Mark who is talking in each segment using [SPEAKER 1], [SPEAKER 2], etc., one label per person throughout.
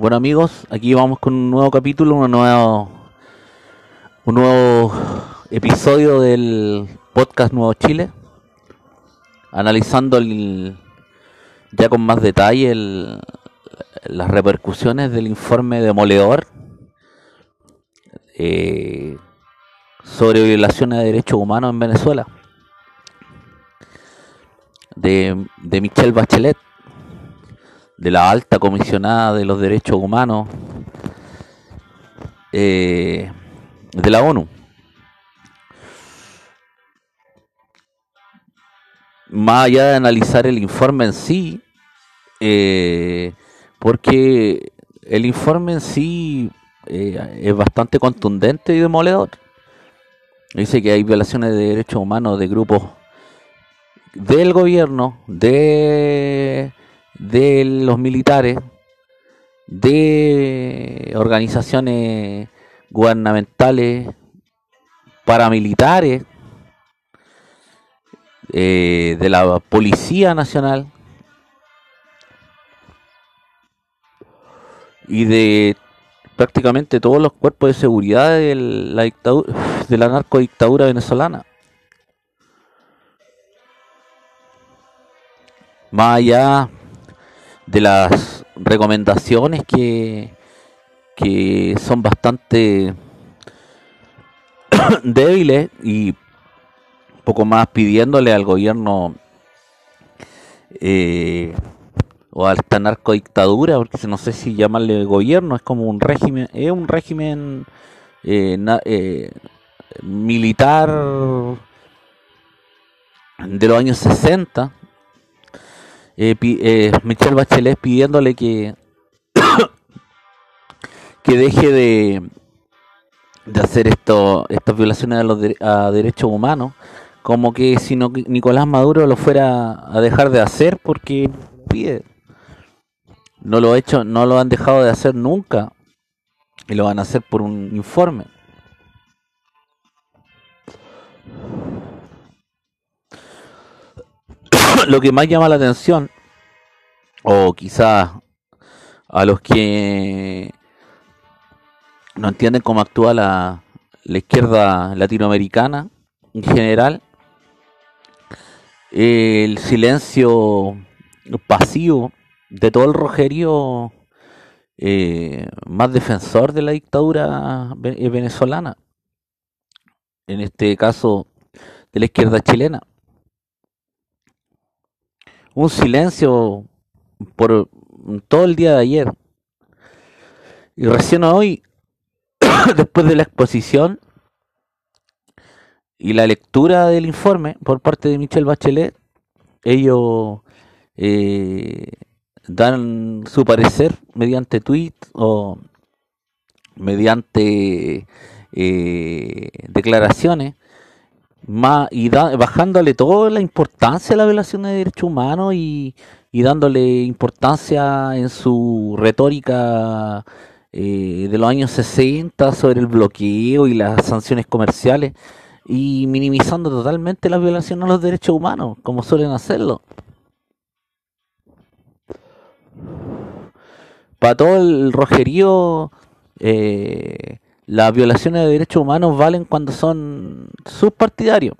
[SPEAKER 1] Bueno amigos, aquí vamos con un nuevo capítulo, un nuevo, un nuevo episodio del podcast Nuevo Chile, analizando el, ya con más detalle las repercusiones del informe demoledor eh, sobre violaciones de derechos humanos en Venezuela de, de Michelle Bachelet de la alta comisionada de los derechos humanos eh, de la ONU. Más allá de analizar el informe en sí, eh, porque el informe en sí eh, es bastante contundente y demoledor. Dice que hay violaciones de derechos humanos de grupos del gobierno, de de los militares, de organizaciones gubernamentales, paramilitares, eh, de la Policía Nacional y de prácticamente todos los cuerpos de seguridad de la dictadura, de la narcodictadura venezolana. Más allá de las recomendaciones que, que son bastante débiles y poco más pidiéndole al gobierno eh, o a esta narcodictadura, porque no sé si llamarle gobierno, es como un régimen, es un régimen eh, eh, militar de los años 60 eh, eh, Michelle Bachelet pidiéndole que, que deje de, de hacer esto, estas violaciones a los derechos humanos, como que si no Nicolás Maduro lo fuera a dejar de hacer porque pide. No lo, hecho, no lo han dejado de hacer nunca y lo van a hacer por un informe. Lo que más llama la atención, o quizás a los que no entienden cómo actúa la, izquierda latinoamericana en general, el silencio pasivo de todo el rojerío eh, más defensor de la dictadura venezolana, en este caso de la izquierda chilena un silencio por todo el día de ayer. Y recién hoy, después de la exposición y la lectura del informe por parte de Michelle Bachelet, ellos eh, dan su parecer mediante tweet o mediante eh, declaraciones y bajándole toda la importancia a la violación de derechos humanos y, dándole importancia en su retórica eh, de los años 60 sobre el bloqueo y las sanciones comerciales y minimizando totalmente la violación a los derechos humanos, como suelen hacerlo. Para todo el rojerío eh, las violaciones de derechos humanos valen cuando son subpartidarios.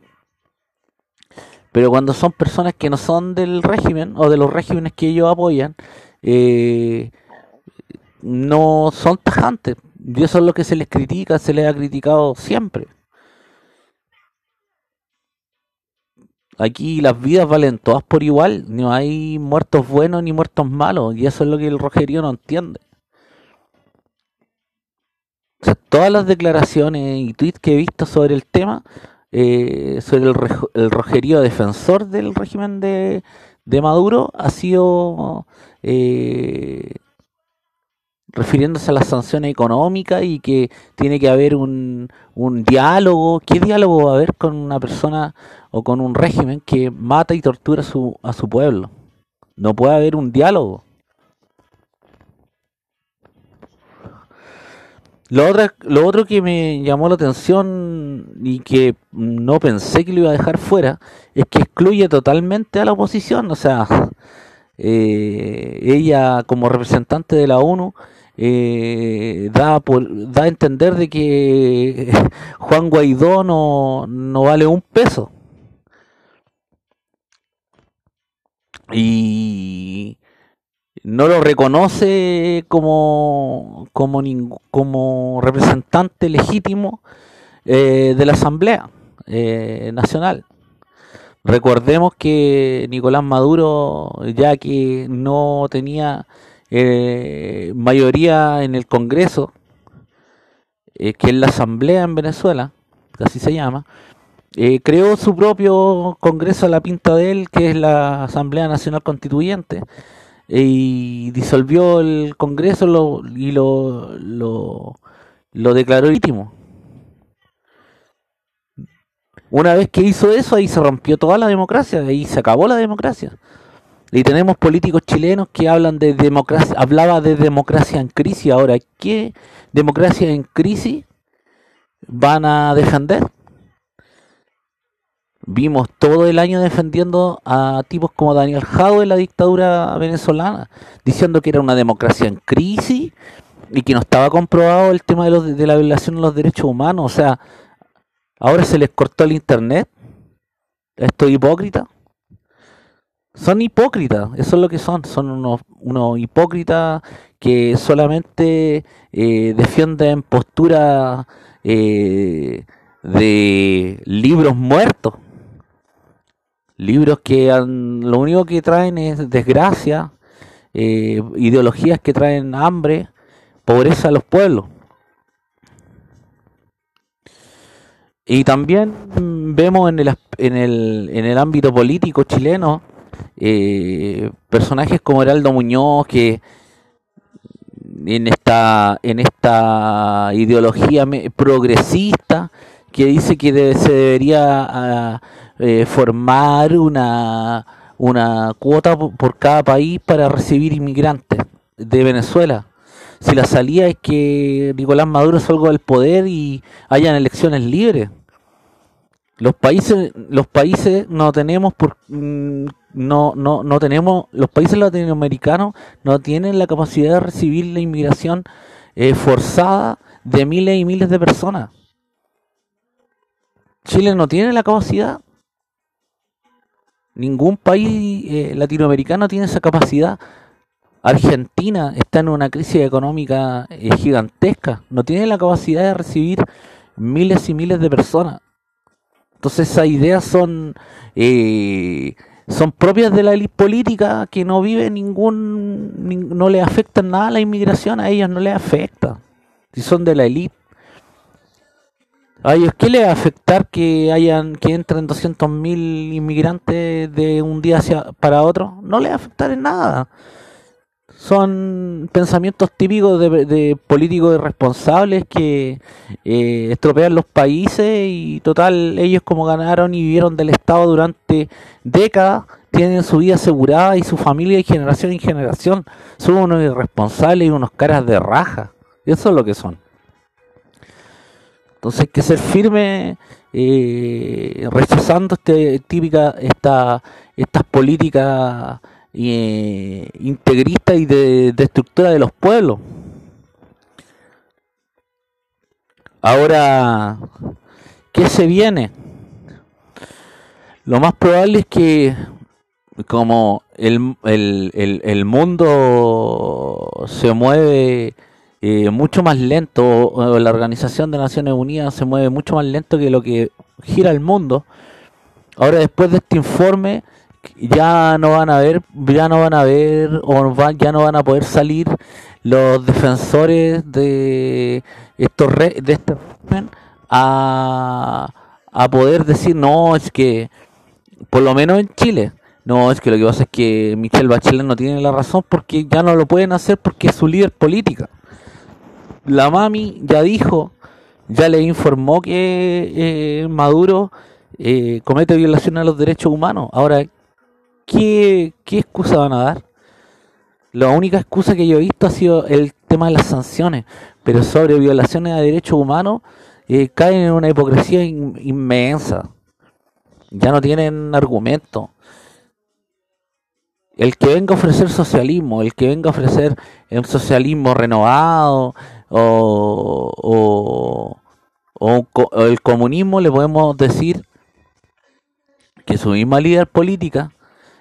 [SPEAKER 1] Pero cuando son personas que no son del régimen o de los regímenes que ellos apoyan, eh, no son tajantes. Y eso es lo que se les critica, se les ha criticado siempre. Aquí las vidas valen todas por igual, no hay muertos buenos ni muertos malos, y eso es lo que el rojerío no entiende todas las declaraciones y tweets que he visto sobre el tema, eh, sobre el, rojerío defensor del régimen de, Maduro, ha sido eh, refiriéndose a las sanciones económicas y que tiene que haber un, un diálogo. ¿Qué diálogo va a haber con una persona o con un régimen que mata y tortura su, a su pueblo? No puede haber un diálogo. Lo otro, lo otro que me llamó la atención y que no pensé que lo iba a dejar fuera es que excluye totalmente a la oposición. O sea, eh, ella como representante de la ONU eh, da, por, da a entender de que Juan Guaidó no, no vale un peso. Y no lo reconoce como, como, representante legítimo eh, de la Asamblea eh, Nacional. Recordemos que Nicolás Maduro, ya que no tenía eh, mayoría en el Congreso, que es la Asamblea en Venezuela, así se llama, creó su propio Congreso a la pinta de él, que es la Asamblea Nacional Constituyente, y disolvió el Congreso y lo, lo, lo declaró legítimo. Una vez que hizo eso, ahí se rompió toda la democracia, ahí se acabó la democracia. Y tenemos políticos chilenos que hablan de democracia, hablaba de democracia en crisis. Ahora, ¿qué democracia en crisis van a defender? Vimos todo el año defendiendo a tipos como Daniel Jau de la dictadura venezolana, diciendo que era una democracia en crisis y que no estaba comprobado el tema de, los, de la violación de los derechos humanos. O sea, ahora se les cortó el internet. Esto es hipócrita. Son hipócritas, eso es lo que son. Son unos, unos hipócritas que solamente eh, defienden postura eh, de libros muertos libros que lo único que traen es desgracia, eh, ideologías que traen hambre, pobreza a los pueblos. Y también vemos en el, en el, en el ámbito político chileno eh, personajes como Heraldo Muñoz que en esta, en esta ideología progresista que dice que se debería ah, eh, formar una, una cuota por cada país para recibir inmigrantes de Venezuela. Si la salida es que Nicolás Maduro salga del poder y hayan elecciones libres. Los países, los países no tenemos por, mm, no, no, no tenemos, los países latinoamericanos no tienen la capacidad de recibir la inmigración eh, forzada de miles y miles de personas. Chile no tiene la capacidad Ningún país eh, latinoamericano tiene esa capacidad. Argentina está en una crisis económica eh, gigantesca. No tiene la capacidad de recibir miles y miles de personas. Entonces esas ideas son eh, son propias de la élite política que no vive ningún no le afecta nada a la inmigración a ellos no les afecta si son de la élite ¿A ellos qué le va a afectar que hayan que entren 200.000 inmigrantes de un día hacia para otro? No le va a afectar en nada. Son pensamientos típicos de, políticos irresponsables que eh, estropean los países y total, ellos como ganaron y vivieron del Estado durante décadas, tienen su vida asegurada y su familia de generación en generación. Son unos irresponsables y unos caras de raja. Eso es lo que son. Entonces hay que ser firme eh, rechazando este, típica, esta, estas políticas eh, integristas y de, de, estructura de los pueblos. Ahora, ¿qué se viene? Lo más probable es que como el, el, el, el mundo se mueve eh, mucho más lento, la Organización de Naciones Unidas se mueve mucho más lento que lo que gira el mundo. Ahora después de este informe ya no van a ver, ya no van a ver o ya no van a poder salir los defensores de estos de este a, a poder decir no es que por lo menos en Chile no es que lo que pasa es que Michelle Bachelet no tiene la razón porque ya no lo pueden hacer porque es su líder política la mami ya dijo, ya le informó que eh, Maduro eh, comete violación a los derechos humanos. Ahora, ¿qué, ¿qué excusa van a dar? La única excusa que yo he visto ha sido el tema de las sanciones, pero sobre violaciones a derechos humanos eh, caen en una hipocresía inmensa. Ya no tienen argumento. El que venga a ofrecer socialismo, el que venga a ofrecer un socialismo renovado o, el comunismo, le podemos decir que su misma líder política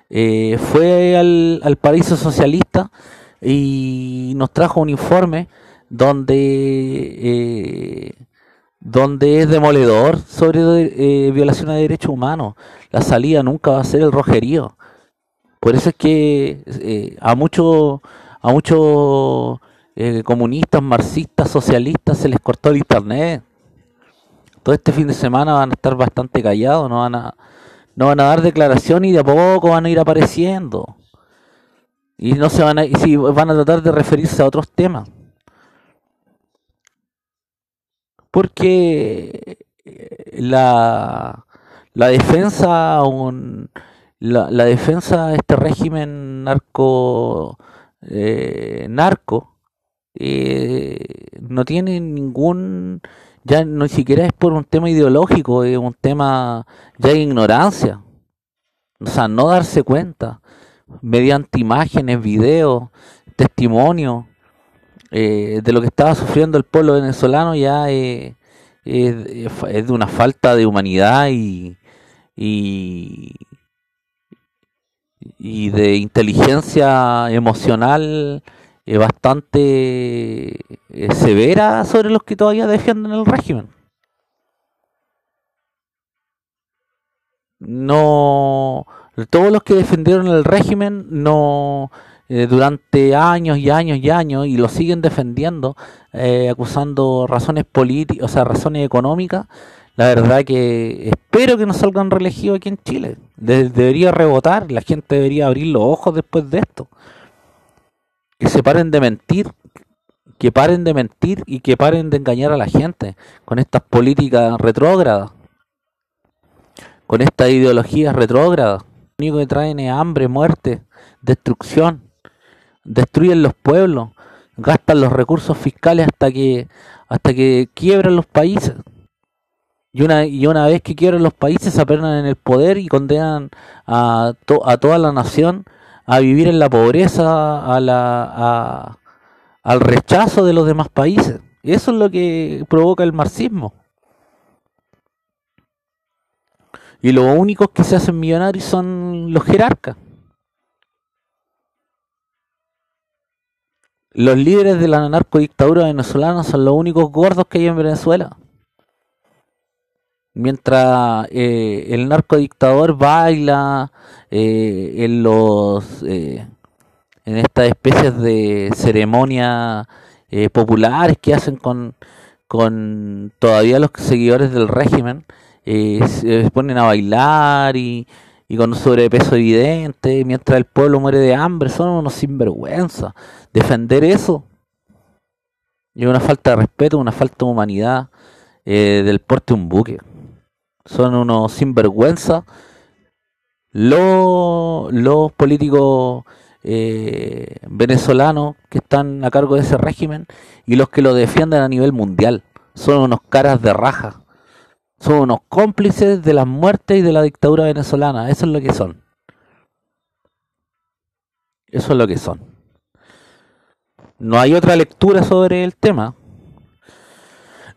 [SPEAKER 1] eh, fue al, al paraíso socialista y nos trajo un informe donde eh, donde es demoledor sobre eh, violación de derechos humanos. La salida nunca va a ser el rojerío. Por eso es que eh, a muchos a muchos eh, comunistas, marxistas, socialistas se les cortó el internet. Todo este fin de semana van a estar bastante callados, no van a no van a dar declaración y de a poco van a ir apareciendo. Y no se van a, y si van a tratar de referirse a otros temas. Porque la, la defensa un, la, la defensa de este régimen narco eh, narco eh, no tiene ningún ya ni siquiera es por un tema ideológico es un tema ya de ignorancia. O sea no darse cuenta. Mediante imágenes videos testimonios eh, de lo que estaba sufriendo el pueblo venezolano ya es, es, es de una falta de humanidad y, y de inteligencia emocional eh, bastante eh, severa sobre los que todavía defienden el régimen. No, todos los que defendieron el régimen no eh, durante años y años y años y lo siguen defendiendo, eh, acusando razones políticas, o sea, razones económicas, la verdad que espero que no salgan reelegidos aquí en Chile. Debería rebotar, la gente debería abrir los ojos después de esto. Que se paren de mentir, que paren de mentir y que paren de engañar a la gente con estas políticas retrógradas, con estas ideologías retrógradas. Lo único que traen es hambre, muerte, destrucción, destruyen los pueblos, gastan los recursos fiscales hasta que hasta que quiebran los países. Y una, y una vez que quieren los países se apernan en el poder y condenan a, a toda la nación a vivir en la pobreza, a la, al rechazo de los demás países. Eso es lo que provoca el marxismo. Y los únicos que se hacen millonarios son los jerarcas. Los líderes de la narcodictadura venezolana son los únicos gordos que hay en Venezuela mientras eh, el narcodictador baila eh, en los eh, en estas especies de ceremonias eh, populares que hacen con, con todavía los seguidores del régimen eh, se ponen a bailar y, y con un sobrepeso evidente mientras el pueblo muere de hambre son unos sinvergüenza. Defender eso es una falta de respeto una falta de humanidad eh, del porte un buque son unos sinvergüenza los, los políticos eh, venezolanos que están a cargo de ese régimen y los que lo defienden a nivel mundial. Son unos caras de raja. Son unos cómplices de las muertes y de la dictadura venezolana. Eso es lo que son. Eso es lo que son. No hay otra lectura sobre el tema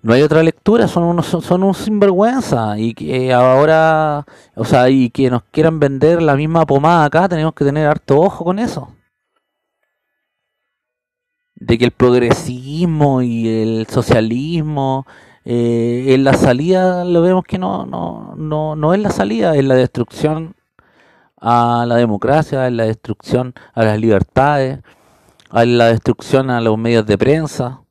[SPEAKER 1] no hay otra lectura, son unos son, un sinvergüenza y que ahora, o sea, y que nos quieran vender la misma pomada acá, tenemos que tener harto ojo con eso. De que el progresismo y el socialismo eh, en la salida lo vemos que no, no, no, no es la salida, es la destrucción a la democracia, es la destrucción a las libertades, es la destrucción a los medios de prensa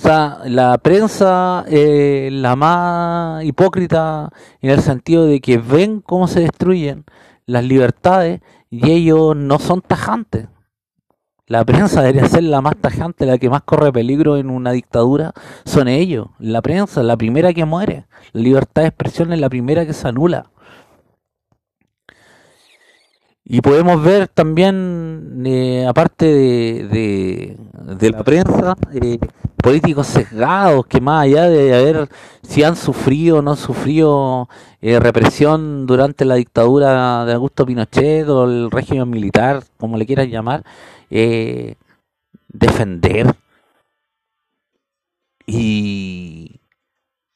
[SPEAKER 1] o sea, la prensa eh, la más hipócrita en el sentido de que ven cómo se destruyen las libertades y ellos no son tajantes. La prensa debería ser la más tajante, la que más corre peligro en una dictadura, son ellos. La prensa, la primera que muere. La libertad de expresión es la primera que se anula. Y podemos ver también, eh, aparte de, de, la prensa, eh, políticos sesgados que más allá de haber si han sufrido o no sufrido eh, represión durante la dictadura de Augusto Pinochet o el régimen militar, como le quieras llamar, defender y,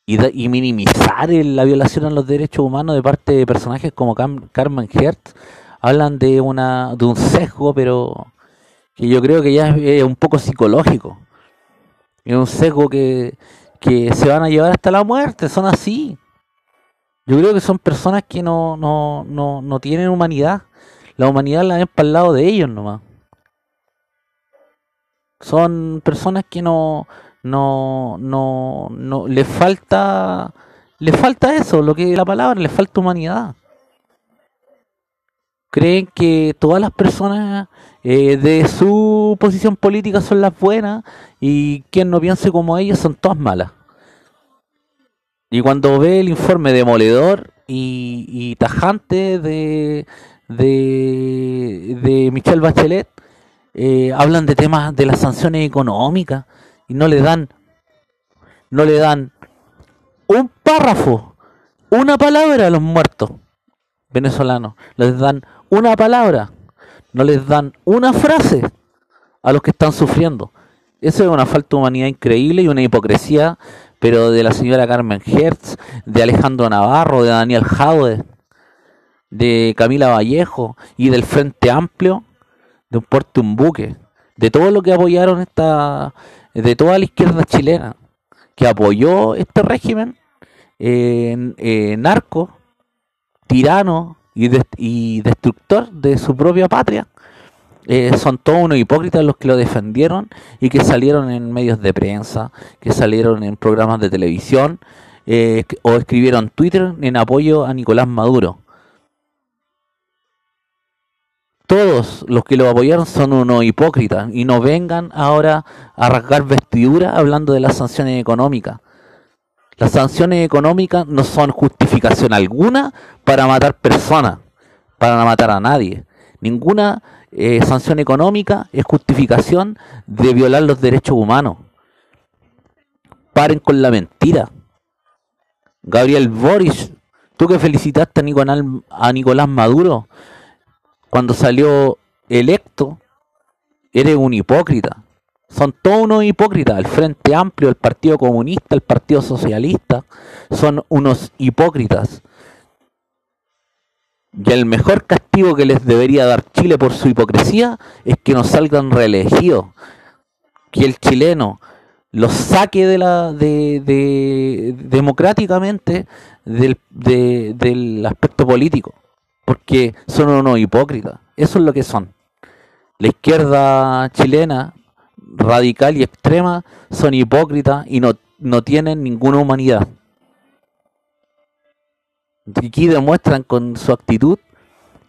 [SPEAKER 1] y, minimizar la violación a los derechos humanos de parte de personajes como Carmen Hertz hablan de una de un sesgo, pero que yo creo que ya es, un poco psicológico. Es un sesgo que, se van a llevar hasta la muerte, son así. Yo creo que son personas que no, no, no, no tienen humanidad. La humanidad la ven para el lado de ellos nomás. Son personas que no, no, no, no, les falta, le falta eso, lo que la palabra, les falta humanidad creen que todas las personas eh, de su posición política son las buenas y quien no piense como ellos son todas malas. Y cuando ve el informe demoledor y, tajante de, de, de Michelle Bachelet, eh, hablan de temas de las sanciones económicas y no le dan no le dan un párrafo, una palabra a los muertos venezolanos, les dan una palabra, no les dan una frase a los que están sufriendo. Eso es una falta de humanidad increíble y una hipocresía, pero de la señora Carmen Hertz, de Alejandro Navarro, de Daniel Jaude, de Camila Vallejo y del Frente Amplio, de un porte un buque, de todo lo que apoyaron esta, de toda la izquierda chilena, que apoyó este régimen eh, narco, tirano, y, destructor de su propia patria. Eh, son todos unos hipócritas los que lo defendieron y que salieron en medios de prensa, que salieron en programas de televisión eh, o escribieron Twitter en apoyo a Nicolás Maduro. Todos los que lo apoyaron son unos hipócritas y no vengan ahora a rasgar vestidura hablando de las sanciones económicas. Las sanciones económicas no son justificación alguna para matar personas, para matar a nadie. Ninguna eh, sanción económica es justificación de violar los derechos humanos. Paren con la mentira. Gabriel Boris, tú que felicitaste a Nicolás Maduro cuando salió electo, eres un hipócrita. Son todos unos hipócritas. El Frente Amplio, el Partido Comunista, el Partido Socialista, son unos hipócritas. Y el mejor castigo que les debería dar Chile por su hipocresía es que nos salgan reelegidos. Que el chileno los saque de la de, democráticamente del, del aspecto político. Porque son unos hipócritas. Eso es lo que son. La izquierda chilena radical y extrema son hipócritas y no, no tienen ninguna humanidad. Y aquí demuestran con su actitud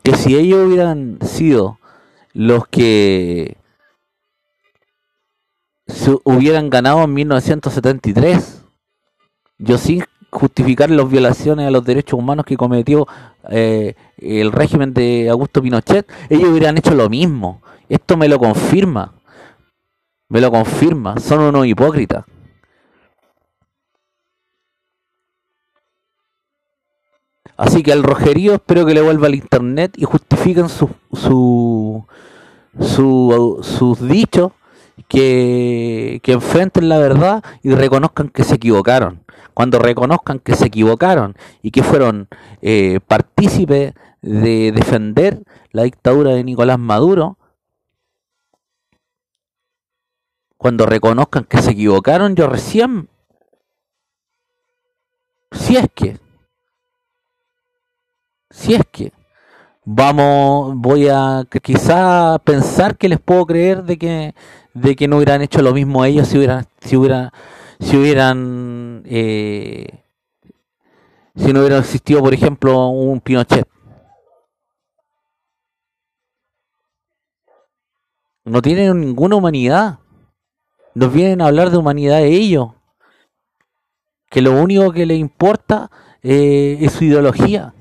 [SPEAKER 1] que si ellos hubieran sido los que hubieran ganado en 1973, yo sin justificar las violaciones a los derechos humanos que cometió eh, el régimen de Augusto Pinochet, ellos hubieran hecho lo mismo. Esto me lo confirma me lo confirma, son unos hipócritas. Así que al rojerío espero que le vuelva al internet y justifiquen su, su, sus dichos, que, que enfrenten la verdad y reconozcan que se equivocaron. Cuando reconozcan que se equivocaron y que fueron eh, partícipes de defender la dictadura de Nicolás Maduro, cuando reconozcan que se equivocaron, yo recién, si es que, si es que, vamos, voy a quizá pensar que les puedo creer de que, de que no hubieran hecho lo mismo ellos si hubieran, si hubieran, si hubieran, eh, si no hubiera existido, por ejemplo, un Pinochet. No tienen ninguna humanidad nos vienen a hablar de humanidad de ellos. Que lo único que les importa eh, es su ideología.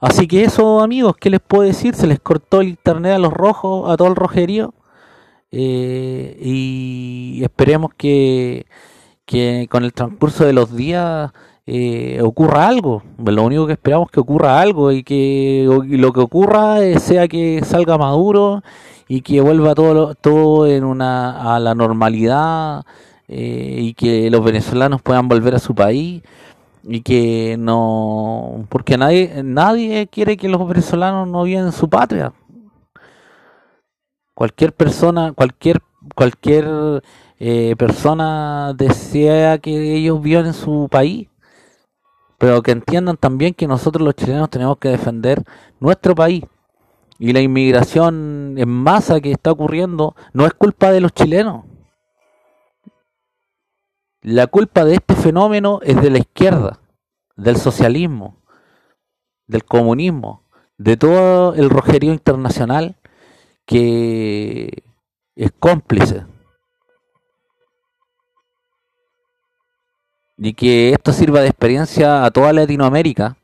[SPEAKER 1] Así que eso, amigos, ¿qué les puedo decir? Se les cortó el internet a los rojos, a todo el rojerío. Eh, y esperemos que, que con el transcurso de los días eh, ocurra algo. Lo único que esperamos es que ocurra algo y que lo que ocurra sea que salga Maduro y que vuelva todo todo en una a la normalidad eh, y que los venezolanos puedan volver a su país y que no porque nadie nadie quiere que los venezolanos no vivan en su patria. Cualquier persona cualquier cualquier eh, persona desea que ellos vivan en su país pero que entiendan también que nosotros los chilenos tenemos que defender nuestro país y la inmigración en masa que está ocurriendo no es culpa de los chilenos la culpa de este fenómeno es de la izquierda, del socialismo, del comunismo, de todo el rojerío internacional que es cómplice. Y que esto sirva de experiencia a toda Latinoamérica,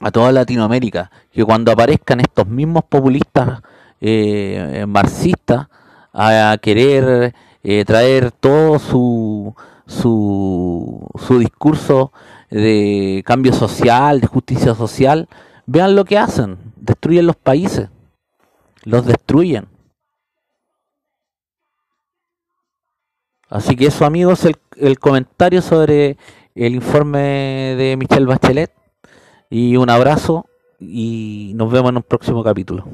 [SPEAKER 1] a toda Latinoamérica, que cuando aparezcan estos mismos populistas eh, marxistas a querer eh, traer todo su, su, su discurso de cambio social, de justicia social, vean lo que hacen, destruyen los países, los destruyen. Así que eso amigos, el, el comentario sobre el informe de Michelle Bachelet y un abrazo y nos vemos en un próximo capítulo.